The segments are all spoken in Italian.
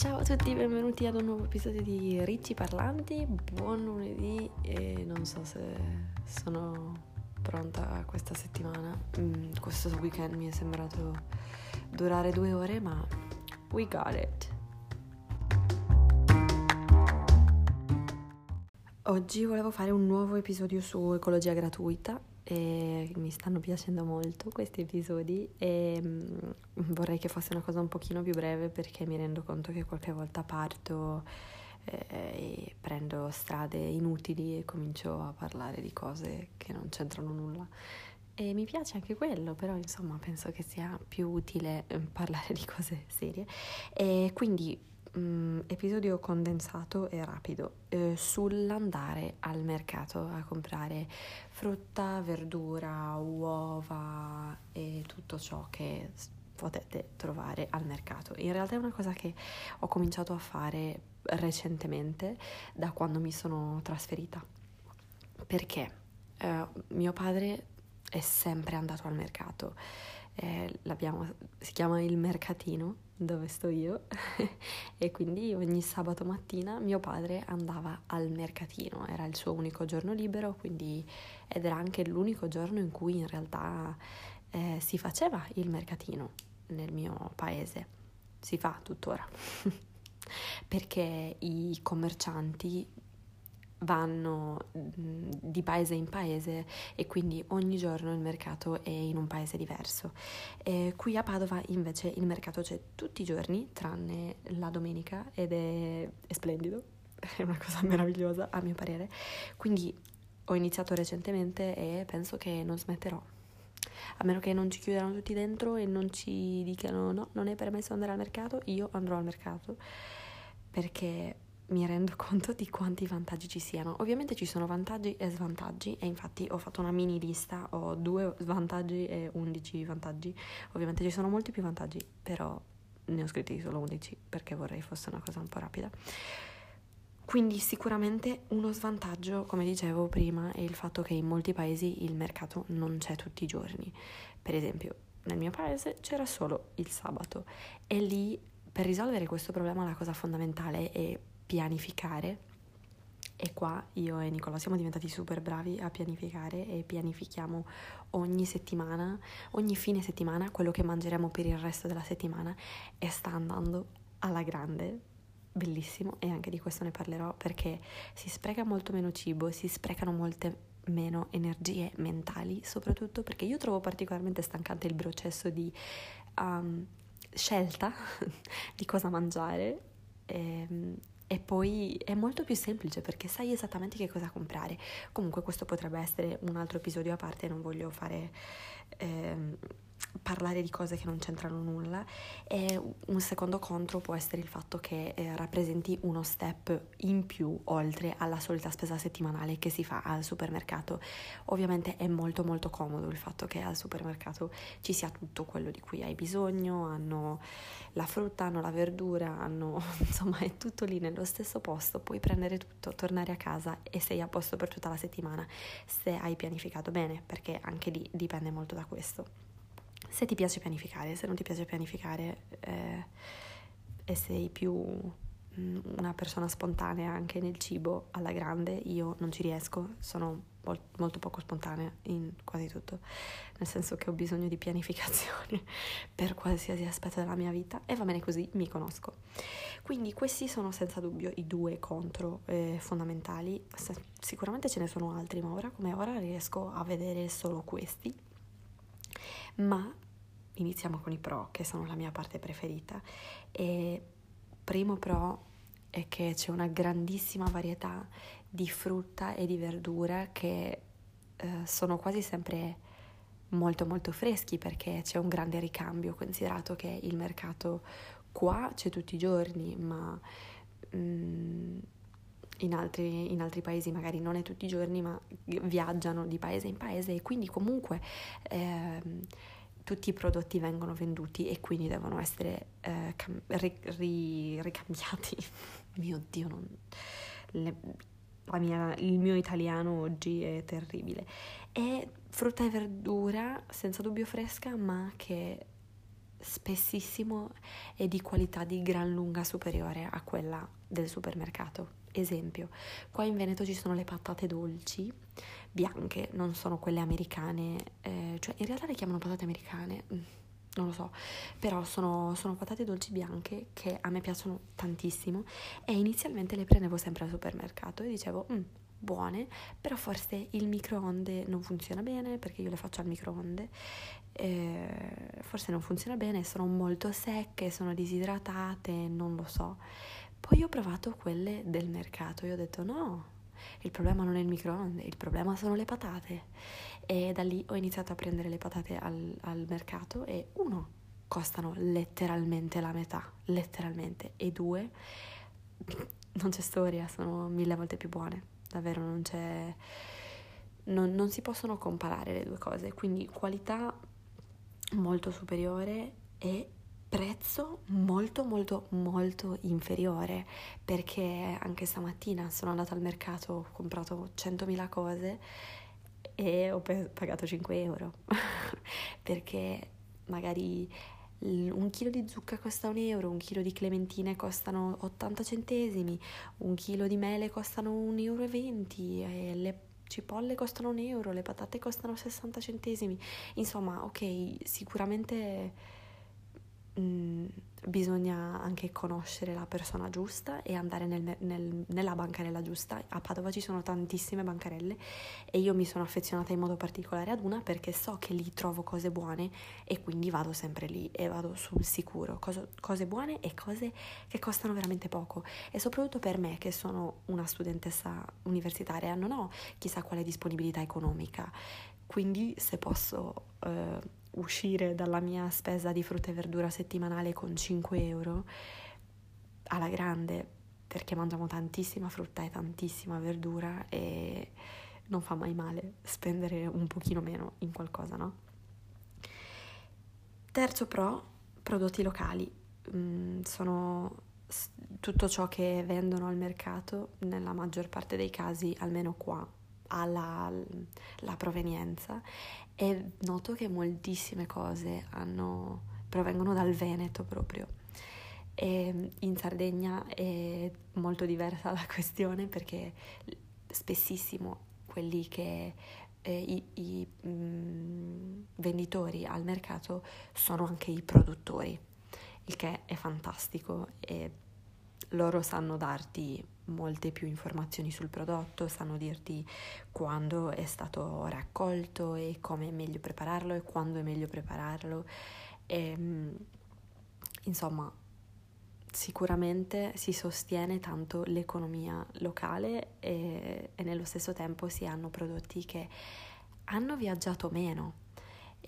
Ciao a tutti, benvenuti ad un nuovo episodio di Ricci Parlanti. Buon lunedì e non so se sono pronta questa settimana. Mm, questo weekend mi è sembrato durare due ore, ma we got it. Oggi volevo fare un nuovo episodio su ecologia gratuita e mi stanno piacendo molto questi episodi e mm, vorrei che fosse una cosa un pochino più breve perché mi rendo conto che qualche volta parto eh, e prendo strade inutili e comincio a parlare di cose che non c'entrano nulla. E mi piace anche quello, però insomma penso che sia più utile eh, parlare di cose serie. E quindi mm, episodio condensato e rapido eh, sull'andare al mercato a comprare frutta, verdura, uova e tutto ciò che potete trovare al mercato. In realtà è una cosa che ho cominciato a fare recentemente da quando mi sono trasferita. Perché eh, mio padre è sempre andato al mercato. Eh, si chiama il mercatino dove sto io. E quindi ogni sabato mattina mio padre andava al mercatino, era il suo unico giorno libero quindi, ed era anche l'unico giorno in cui in realtà eh, si faceva il mercatino nel mio paese, si fa tuttora. Perché i commercianti vanno di paese in paese e quindi ogni giorno il mercato è in un paese diverso. E qui a Padova invece il mercato c'è tutti i giorni tranne la domenica ed è, è splendido, è una cosa meravigliosa a mio parere. Quindi ho iniziato recentemente e penso che non smetterò. A meno che non ci chiudano tutti dentro e non ci dicano no, non è permesso andare al mercato, io andrò al mercato perché mi rendo conto di quanti vantaggi ci siano. Ovviamente ci sono vantaggi e svantaggi e infatti ho fatto una mini lista, ho due svantaggi e undici vantaggi. Ovviamente ci sono molti più vantaggi, però ne ho scritti solo undici perché vorrei fosse una cosa un po' rapida. Quindi sicuramente uno svantaggio, come dicevo prima, è il fatto che in molti paesi il mercato non c'è tutti i giorni. Per esempio, nel mio paese c'era solo il sabato e lì per risolvere questo problema la cosa fondamentale è pianificare. E qua io e Nicola siamo diventati super bravi a pianificare e pianifichiamo ogni settimana, ogni fine settimana quello che mangeremo per il resto della settimana e sta andando alla grande, bellissimo. E anche di questo ne parlerò perché si spreca molto meno cibo, si sprecano molte meno energie mentali, soprattutto perché io trovo particolarmente stancante il processo di um, scelta di cosa mangiare. E, ehm, e poi è molto più semplice perché sai esattamente che cosa comprare. Comunque questo potrebbe essere un altro episodio a parte, non voglio fare... Ehm, parlare di cose che non c'entrano nulla e un secondo contro può essere il fatto che eh, rappresenti uno step in più oltre alla solita spesa settimanale che si fa al supermercato. Ovviamente è molto molto comodo il fatto che al supermercato ci sia tutto quello di cui hai bisogno, hanno la frutta, hanno la verdura, hanno insomma è tutto lì nello stesso posto, puoi prendere tutto, tornare a casa e sei a posto per tutta la settimana se hai pianificato bene, perché anche lì dipende molto da questo se ti piace pianificare, se non ti piace pianificare eh, e sei più mm, una persona spontanea anche nel cibo alla grande, io non ci riesco, sono molto poco spontanea in quasi tutto, nel senso che ho bisogno di pianificazione per qualsiasi aspetto della mia vita e va bene così, mi conosco. Quindi questi sono senza dubbio i due contro eh, fondamentali, sicuramente ce ne sono altri, ma ora come ora riesco a vedere solo questi ma iniziamo con i pro, che sono la mia parte preferita. E primo pro è che c'è una grandissima varietà di frutta e di verdura che eh, sono quasi sempre molto molto freschi perché c'è un grande ricambio considerato che il mercato qua c'è tutti i giorni ma mm, in altri, in altri, paesi magari non è tutti i giorni, ma viaggiano di paese in paese e quindi comunque eh, tutti i prodotti vengono venduti e quindi devono essere eh, cam- ri- ri- ricambiati. mio Dio, non... Le, mia, il mio italiano oggi è terribile. È frutta e verdura senza dubbio fresca, ma che spessissimo è di qualità di gran lunga superiore a quella del supermercato. Esempio, qua in Veneto ci sono le patate dolci bianche, non sono quelle americane, eh, cioè in realtà le chiamano patate americane, mm, non lo so, però sono, sono, patate dolci bianche che a me piacciono tantissimo e inizialmente le prendevo sempre al supermercato e dicevo, mm, buone, però forse il microonde non funziona bene perché io le faccio al microonde, eh, forse non funziona bene, sono molto secche, sono disidratate, non lo so. Poi ho provato quelle del mercato e ho detto no, il problema non è il microonde, il problema sono le patate. E da lì ho iniziato a prendere le patate al, al mercato e uno, costano letteralmente la metà, letteralmente, e due, non c'è storia, sono mille volte più buone, davvero non c'è... Non, non si possono comparare le due cose, quindi qualità molto superiore e prezzo molto molto molto inferiore perché anche stamattina sono andata al mercato, ho comprato 100.000 cose e ho pagato 5 euro perché magari un chilo di zucca costa un euro, un chilo di clementine costano 80 centesimi, un chilo di mele costano 1,20 euro e le cipolle costano un euro, le patate costano 60 centesimi. Insomma, ok, sicuramente mm, bisogna anche conoscere la persona giusta e andare nel, nel, nella bancarella giusta. A Padova ci sono tantissime bancarelle e io mi sono affezionata in modo particolare ad una perché so che lì trovo cose buone e quindi vado sempre lì e vado sul sicuro. Cose, cose buone e cose che costano veramente poco. E soprattutto per me che sono una studentessa universitaria non ho chissà quale disponibilità economica. Quindi se posso... Eh, uscire dalla mia spesa di frutta e verdura settimanale con 5 euro alla grande perché mangiamo tantissima frutta e tantissima verdura e non fa mai male spendere un pochino meno in qualcosa, no? Terzo pro, prodotti locali. Mm, sono tutto ciò che vendono al mercato, nella maggior parte dei casi, almeno qua, la, provenienza e noto che moltissime cose hanno, provengono dal Veneto proprio. E in Sardegna è molto diversa la questione perché spessissimo quelli che eh, i, i mh, mm, venditori al mercato sono anche i produttori, il che è fantastico e loro sanno darti molte più informazioni sul prodotto, sanno dirti quando è stato raccolto e come è meglio prepararlo e quando è meglio prepararlo. E, ehm, insomma, sicuramente si sostiene tanto l'economia locale e, e nello stesso tempo si hanno prodotti che hanno viaggiato meno.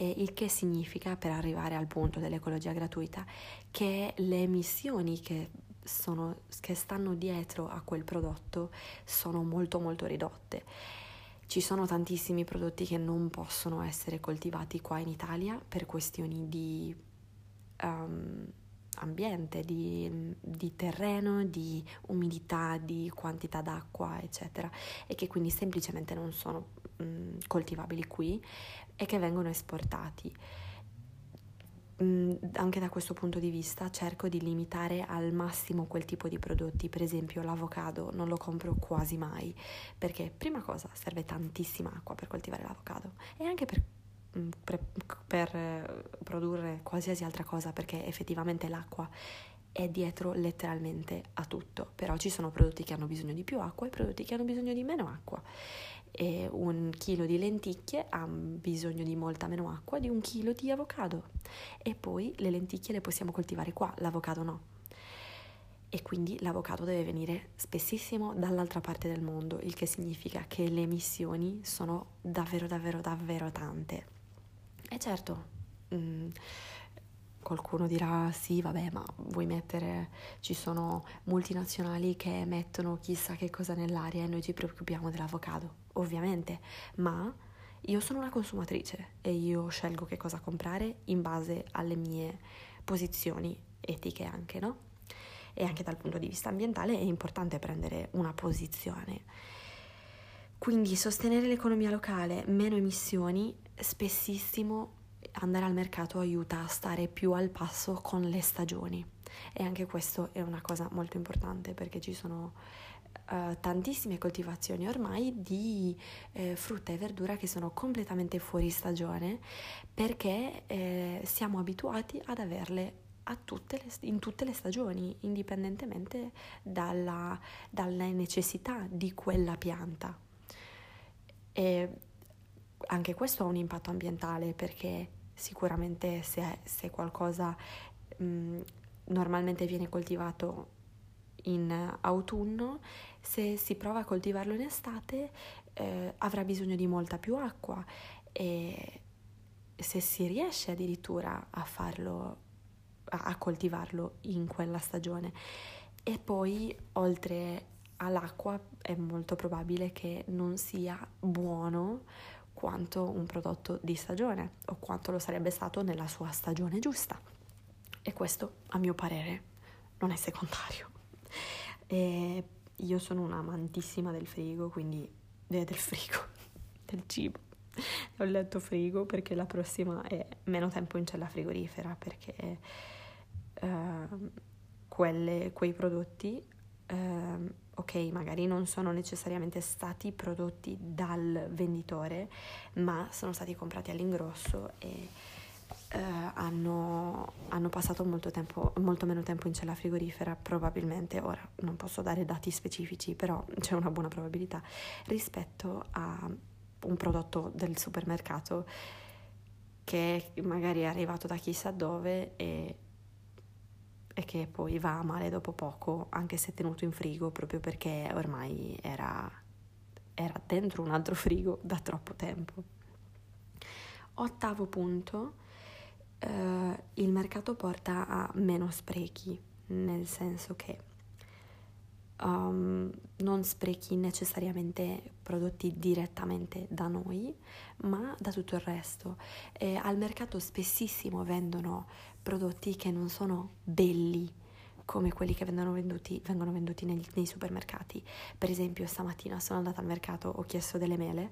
il che significa, per arrivare al punto dell'ecologia gratuita, che le emissioni che sono, che stanno dietro a quel prodotto sono molto molto ridotte. Ci sono tantissimi prodotti che non possono essere coltivati qua in Italia per questioni di um, ambiente, di, di, terreno, di umidità, di quantità d'acqua, eccetera, e che quindi semplicemente non sono coltivabili qui e che vengono esportati. Mm, anche da questo punto di vista cerco di limitare al massimo quel tipo di prodotti, per esempio l'avocado non lo compro quasi mai perché prima cosa serve tantissima acqua per coltivare l'avocado e anche per, mm, per, per eh, produrre qualsiasi altra cosa perché effettivamente l'acqua è dietro letteralmente a tutto, però ci sono prodotti che hanno bisogno di più acqua e prodotti che hanno bisogno di meno acqua e un chilo di lenticchie ha bisogno di molta meno acqua di un chilo di avocado e poi le lenticchie le possiamo coltivare qua, l'avocado no. E quindi l'avocado deve venire spessissimo dall'altra parte del mondo, il che significa che le emissioni sono davvero davvero davvero tante. E certo, mh, mm, qualcuno dirà sì, vabbè, ma vuoi mettere, ci sono multinazionali che mettono chissà che cosa nell'aria e noi ci preoccupiamo dell'avocado, ovviamente, ma io sono una consumatrice e io scelgo che cosa comprare in base alle mie posizioni etiche anche, no? E anche dal punto di vista ambientale è importante prendere una posizione. Quindi sostenere l'economia locale, meno emissioni, spessissimo andare al mercato aiuta a stare più al passo con le stagioni e anche questo è una cosa molto importante perché ci sono uh, tantissime coltivazioni ormai di eh, frutta e verdura che sono completamente fuori stagione perché eh, siamo abituati ad averle tutte le, in tutte le stagioni, indipendentemente dalla, dalla necessità di quella pianta. E anche questo ha un impatto ambientale perché sicuramente se, se qualcosa mh, normalmente viene coltivato in autunno, se si prova a coltivarlo in estate eh, avrà bisogno di molta più acqua e se si riesce addirittura a farlo, a, a coltivarlo in quella stagione. E poi oltre all'acqua è molto probabile che non sia buono quanto un prodotto di stagione o quanto lo sarebbe stato nella sua stagione giusta. E questo, a mio parere, non è secondario. E io sono un'amantissima del frigo, quindi del frigo, del cibo. Ho letto frigo perché la prossima è meno tempo in cella frigorifera perché uh, quelle, quei prodotti uh, ok, magari non sono necessariamente stati prodotti dal venditore, ma sono stati comprati all'ingrosso e eh, hanno, hanno, passato molto, tempo, molto meno tempo in cella frigorifera, probabilmente, ora non posso dare dati specifici, però c'è una buona probabilità, rispetto a un prodotto del supermercato che magari è arrivato da chissà dove e e che poi va male dopo poco, anche se tenuto in frigo, proprio perché ormai era, era dentro un altro frigo da troppo tempo. Ottavo punto, eh, il mercato porta a meno sprechi, nel senso che um, non sprechi necessariamente prodotti direttamente da noi, ma da tutto il resto. E al mercato spessissimo vendono prodotti che non sono belli come quelli che vengono venduti, vengono venduti nei, nei, supermercati. Per esempio, stamattina sono andata al mercato, ho chiesto delle mele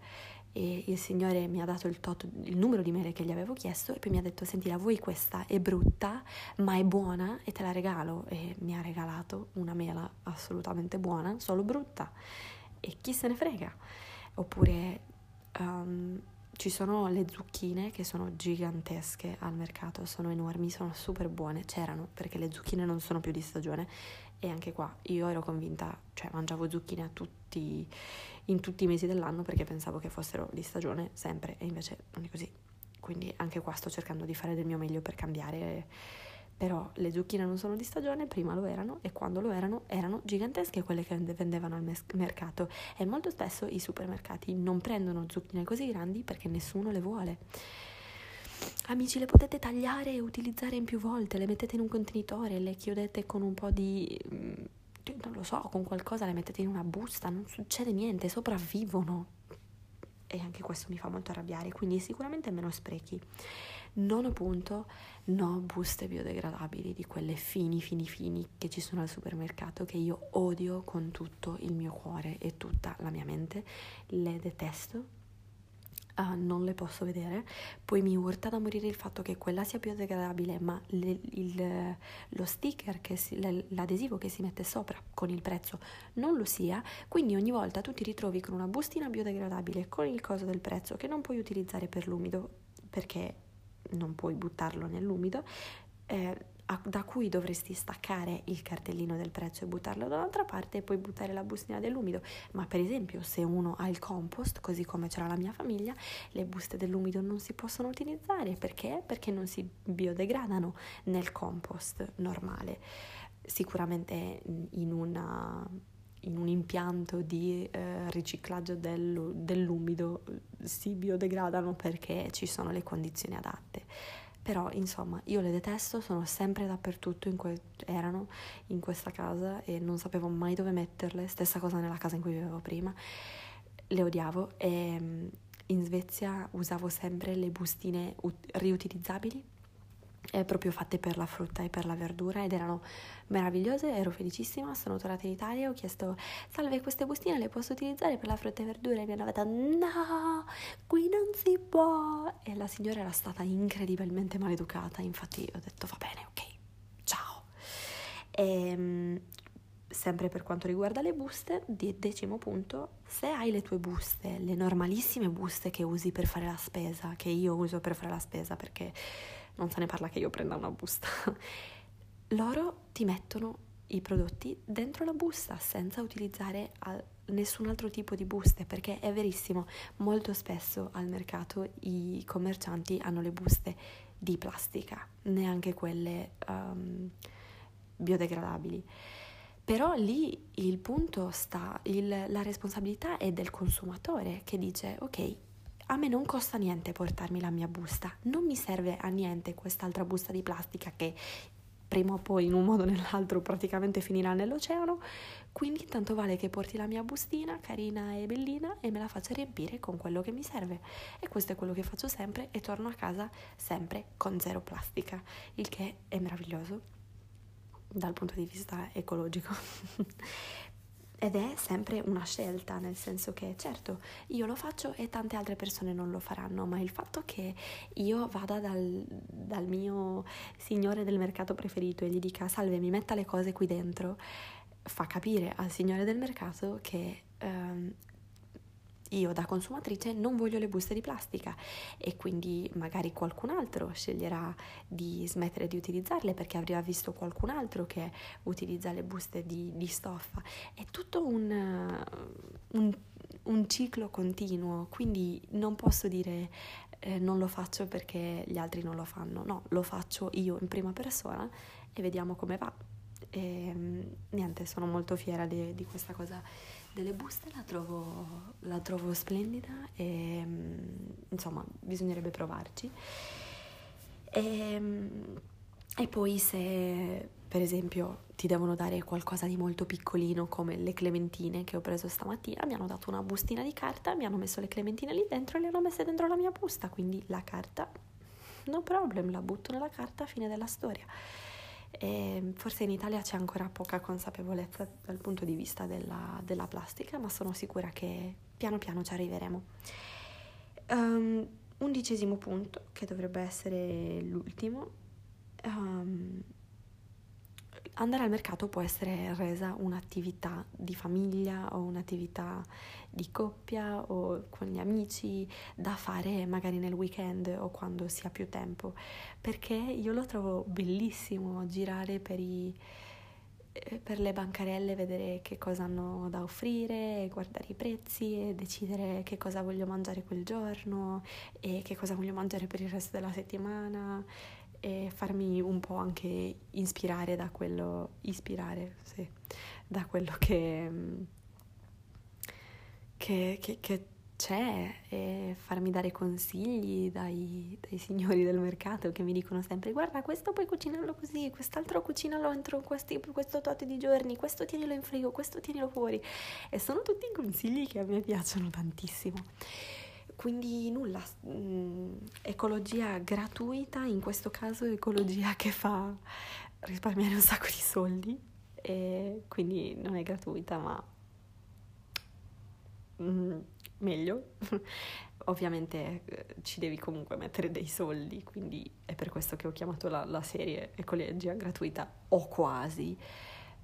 e il signore mi ha dato il, tot, il numero di mele che gli avevo chiesto e poi mi ha detto, senti, la vuoi questa? È brutta, ma è buona e te la regalo. E mi ha regalato una mela assolutamente buona, solo brutta. E chi se ne frega? Oppure... Um, ci sono le zucchine che sono gigantesche al mercato, sono enormi, sono super buone, c'erano perché le zucchine non sono più di stagione e anche qua io ero convinta, cioè mangiavo zucchine tutti, in tutti i mesi dell'anno perché pensavo che fossero di stagione sempre e invece non è così. Quindi anche qua sto cercando di fare del mio meglio per cambiare però le zucchine non sono di stagione, prima lo erano e quando lo erano erano gigantesche quelle che vendevano al mes- mercato e molto spesso i supermercati non prendono zucchine così grandi perché nessuno le vuole. Amici, le potete tagliare e utilizzare in più volte, le mettete in un contenitore, le chiudete con un po' di mm, non lo so, con qualcosa le mettete in una busta, non succede niente, sopravvivono. E anche questo mi fa molto arrabbiare, quindi sicuramente meno sprechi. Nono punto, no buste biodegradabili di quelle fini, fini, fini che ci sono al supermercato che io odio con tutto il mio cuore e tutta la mia mente. Le detesto, uh, non le posso vedere. Poi mi urta da morire il fatto che quella sia biodegradabile, ma le, il, lo sticker, che si, l'adesivo che si mette sopra con il prezzo non lo sia. Quindi ogni volta tu ti ritrovi con una bustina biodegradabile con il coso del prezzo che non puoi utilizzare per l'umido perché non puoi buttarlo nell'umido, eh, da cui dovresti staccare il cartellino del prezzo e buttarlo da un'altra parte e poi buttare la bustina dell'umido. Ma per esempio se uno ha il compost, così come c'era la mia famiglia, le buste dell'umido non si possono utilizzare perché? Perché non si biodegradano nel compost normale. Sicuramente in una in un impianto di eh, riciclaggio del, dell'umido si biodegradano perché ci sono le condizioni adatte. Però insomma io le detesto, sono sempre dappertutto, in que- erano in questa casa e non sapevo mai dove metterle, stessa cosa nella casa in cui vivevo prima, le odiavo e mm, in Svezia usavo sempre le bustine ut- riutilizzabili eh, proprio fatte per la frutta e per la verdura ed erano meravigliose, ero felicissima, sono tornata in Italia, ho chiesto salve queste bustine le posso utilizzare per la frutta e verdura e mi hanno detto no, qui non si può e la signora era stata incredibilmente maleducata, infatti ho detto va bene, ok, ciao. E, ehm, sempre per quanto riguarda le buste, decimo punto, se hai le tue buste, le normalissime buste che usi per fare la spesa, che io uso per fare la spesa perché non se ne parla che io prenda una busta, loro ti mettono i prodotti dentro la busta senza utilizzare nessun altro tipo di buste perché è verissimo, molto spesso al mercato i commercianti hanno le buste di plastica, neanche quelle um, biodegradabili. Però lì il punto sta, il, la responsabilità è del consumatore che dice ok, a me non costa niente portarmi la mia busta, non mi serve a niente quest'altra busta di plastica che prima o poi in un modo o nell'altro praticamente finirà nell'oceano, quindi tanto vale che porti la mia bustina carina e bellina e me la faccia riempire con quello che mi serve. E questo è quello che faccio sempre e torno a casa sempre con zero plastica, il che è meraviglioso dal punto di vista ecologico. Ed è sempre una scelta, nel senso che certo io lo faccio e tante altre persone non lo faranno, ma il fatto che io vada dal, dal mio signore del mercato preferito e gli dica salve mi metta le cose qui dentro, fa capire al signore del mercato che um, io da consumatrice non voglio le buste di plastica e quindi magari qualcun altro sceglierà di smettere di utilizzarle perché avrà visto qualcun altro che utilizza le buste di, di stoffa. È tutto un, un, un, ciclo continuo, quindi non posso dire eh, non lo faccio perché gli altri non lo fanno, no, lo faccio io in prima persona e vediamo come va. E, niente, sono molto fiera di, di questa cosa delle buste la trovo, la trovo splendida e mm, insomma bisognerebbe provarci. E, mm, e poi se per esempio ti devono dare qualcosa di molto piccolino come le clementine che ho preso stamattina, mi hanno dato una bustina di carta, mi hanno messo le clementine lì dentro e le hanno messe dentro la mia busta, quindi la carta, no problem, la butto nella carta, fine della storia. E forse in Italia c'è ancora poca consapevolezza dal punto di vista della, della plastica, ma sono sicura che piano piano ci arriveremo. Um, undicesimo punto, che dovrebbe essere l'ultimo. Um, andare al mercato può essere resa un'attività di famiglia o un'attività di coppia o con gli amici da fare magari nel weekend o quando si ha più tempo, perché io lo trovo bellissimo girare per, i, eh, per le bancarelle, vedere che cosa hanno da offrire, guardare i prezzi e decidere che cosa voglio mangiare quel giorno e che cosa voglio mangiare per il resto della settimana farmi un po' anche ispirare da quello, ispirare, sì, da quello che, che, che, che c'è e farmi dare consigli dai, dai, signori del mercato che mi dicono sempre guarda questo puoi cucinarlo così, quest'altro cucinalo entro questi, questo tot di giorni, questo tienilo in frigo, questo tienilo fuori e sono tutti consigli che a me piacciono tantissimo. Quindi nulla, mm, ecologia gratuita, in questo caso ecologia che fa risparmiare un sacco di soldi, e quindi non è gratuita ma mm, meglio. Ovviamente eh, ci devi comunque mettere dei soldi, quindi è per questo che ho chiamato la, la serie ecologia gratuita o quasi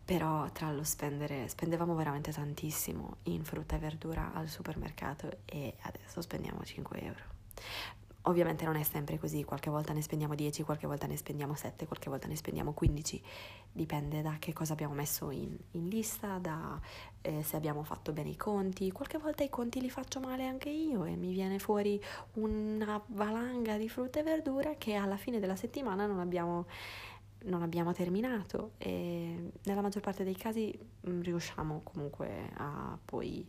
però tra lo spendere, spendevamo veramente tantissimo in frutta e verdura al supermercato e adesso spendiamo 5 euro. Ovviamente non è sempre così, qualche volta ne spendiamo 10, qualche volta ne spendiamo 7, qualche volta ne spendiamo 15, dipende da che cosa abbiamo messo in, in lista, da eh, se abbiamo fatto bene i conti, qualche volta i conti li faccio male anche io e mi viene fuori una valanga di frutta e verdura che alla fine della settimana non abbiamo non abbiamo terminato e nella maggior parte dei casi mm, riusciamo comunque a poi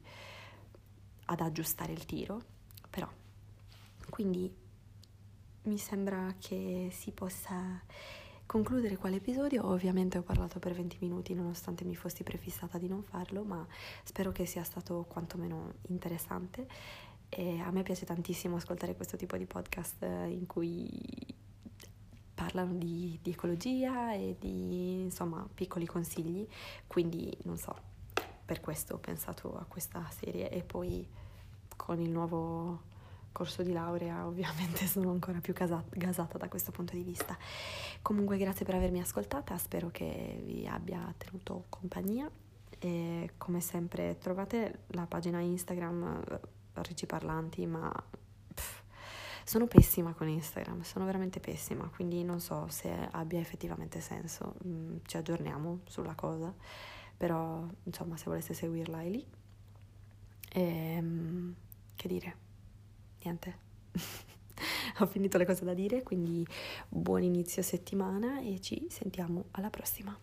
ad aggiustare il tiro, però quindi mi sembra che si possa concludere quell'episodio. Ovviamente ho parlato per 20 minuti nonostante mi fossi prefissata di non farlo, ma spero che sia stato quantomeno interessante. E a me piace tantissimo ascoltare questo tipo di podcast in cui parlano di, di ecologia e di insomma piccoli consigli, quindi non so, per questo ho pensato a questa serie. E poi con il nuovo corso di laurea ovviamente sono ancora più gasata da questo punto di vista. Comunque grazie per avermi ascoltata, spero che vi abbia tenuto compagnia. E come sempre trovate la pagina Instagram eh, Ricci Parlanti ma sono pessima con Instagram, sono veramente pessima, quindi non so se abbia effettivamente senso, mm, ci aggiorniamo sulla cosa, però insomma se voleste seguirla è lì. E, ehm, che dire? Niente. Ho finito le cose da dire, quindi buon inizio settimana e ci sentiamo alla prossima.